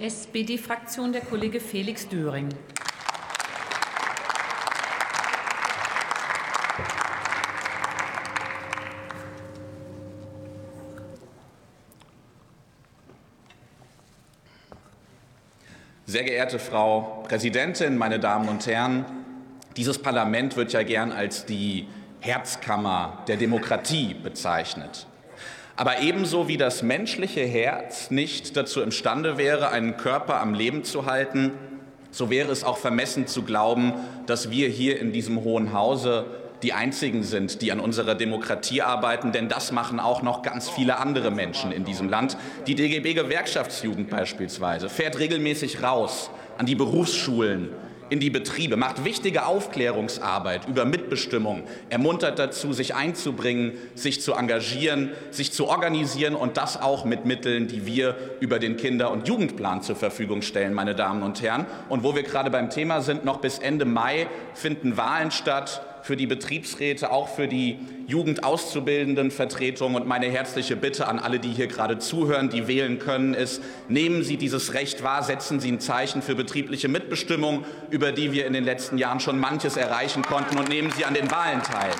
SPD-Fraktion der Kollege Felix Döring. Sehr geehrte Frau Präsidentin, meine Damen und Herren, dieses Parlament wird ja gern als die Herzkammer der Demokratie bezeichnet. Aber ebenso wie das menschliche Herz nicht dazu imstande wäre, einen Körper am Leben zu halten, so wäre es auch vermessen zu glauben, dass wir hier in diesem Hohen Hause die einzigen sind, die an unserer Demokratie arbeiten, denn das machen auch noch ganz viele andere Menschen in diesem Land. Die DGB Gewerkschaftsjugend beispielsweise fährt regelmäßig raus an die Berufsschulen, in die Betriebe, macht wichtige Aufklärungsarbeit über Mitbestimmung, ermuntert dazu, sich einzubringen, sich zu engagieren, sich zu organisieren und das auch mit Mitteln, die wir über den Kinder- und Jugendplan zur Verfügung stellen, meine Damen und Herren. Und wo wir gerade beim Thema sind, noch bis Ende Mai finden Wahlen statt für die Betriebsräte, auch für die Jugendauszubildendenvertretung. Und meine herzliche Bitte an alle, die hier gerade zuhören, die wählen können, ist, nehmen Sie dieses Recht wahr, setzen Sie ein Zeichen für betriebliche Mitbestimmung, über die wir in den letzten Jahren schon manches erreichen konnten, und nehmen Sie an den Wahlen teil.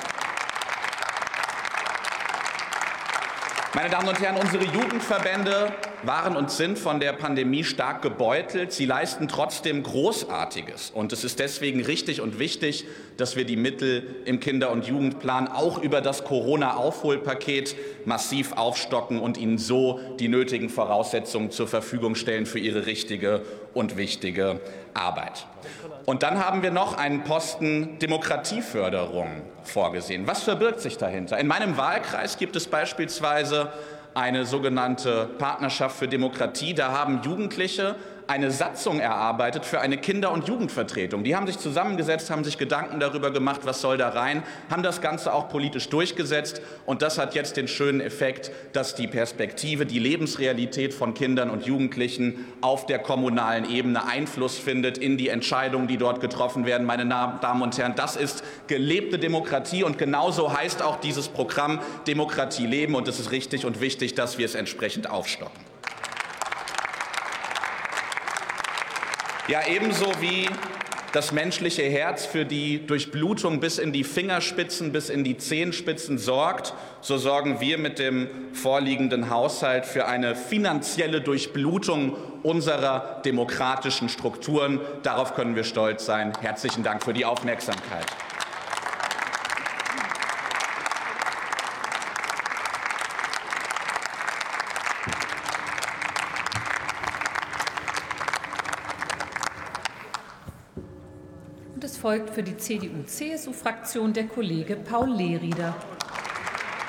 Meine Damen und Herren, unsere Jugendverbände waren und sind von der Pandemie stark gebeutelt. Sie leisten trotzdem Großartiges. Und es ist deswegen richtig und wichtig, dass wir die Mittel im Kinder- und Jugendplan auch über das Corona-Aufholpaket massiv aufstocken und ihnen so die nötigen Voraussetzungen zur Verfügung stellen für ihre richtige und wichtige Arbeit. Und dann haben wir noch einen Posten Demokratieförderung vorgesehen. Was verbirgt sich dahinter? In meinem Wahlkreis gibt es beispielsweise eine sogenannte Partnerschaft für Demokratie. Da haben Jugendliche eine Satzung erarbeitet für eine Kinder- und Jugendvertretung. Die haben sich zusammengesetzt, haben sich Gedanken darüber gemacht, was soll da rein, haben das Ganze auch politisch durchgesetzt. Und das hat jetzt den schönen Effekt, dass die Perspektive, die Lebensrealität von Kindern und Jugendlichen auf der kommunalen Ebene Einfluss findet in die Entscheidungen, die dort getroffen werden. Meine Damen und Herren, das ist gelebte Demokratie und genauso heißt auch dieses Programm Demokratie leben. Und es ist richtig und wichtig, dass wir es entsprechend aufstocken. Ja, ebenso wie das menschliche Herz für die Durchblutung bis in die Fingerspitzen, bis in die Zehenspitzen sorgt, so sorgen wir mit dem vorliegenden Haushalt für eine finanzielle Durchblutung unserer demokratischen Strukturen. Darauf können wir stolz sein. Herzlichen Dank für die Aufmerksamkeit. Folgt für die CDU-CSU-Fraktion der Kollege Paul Lehrieder.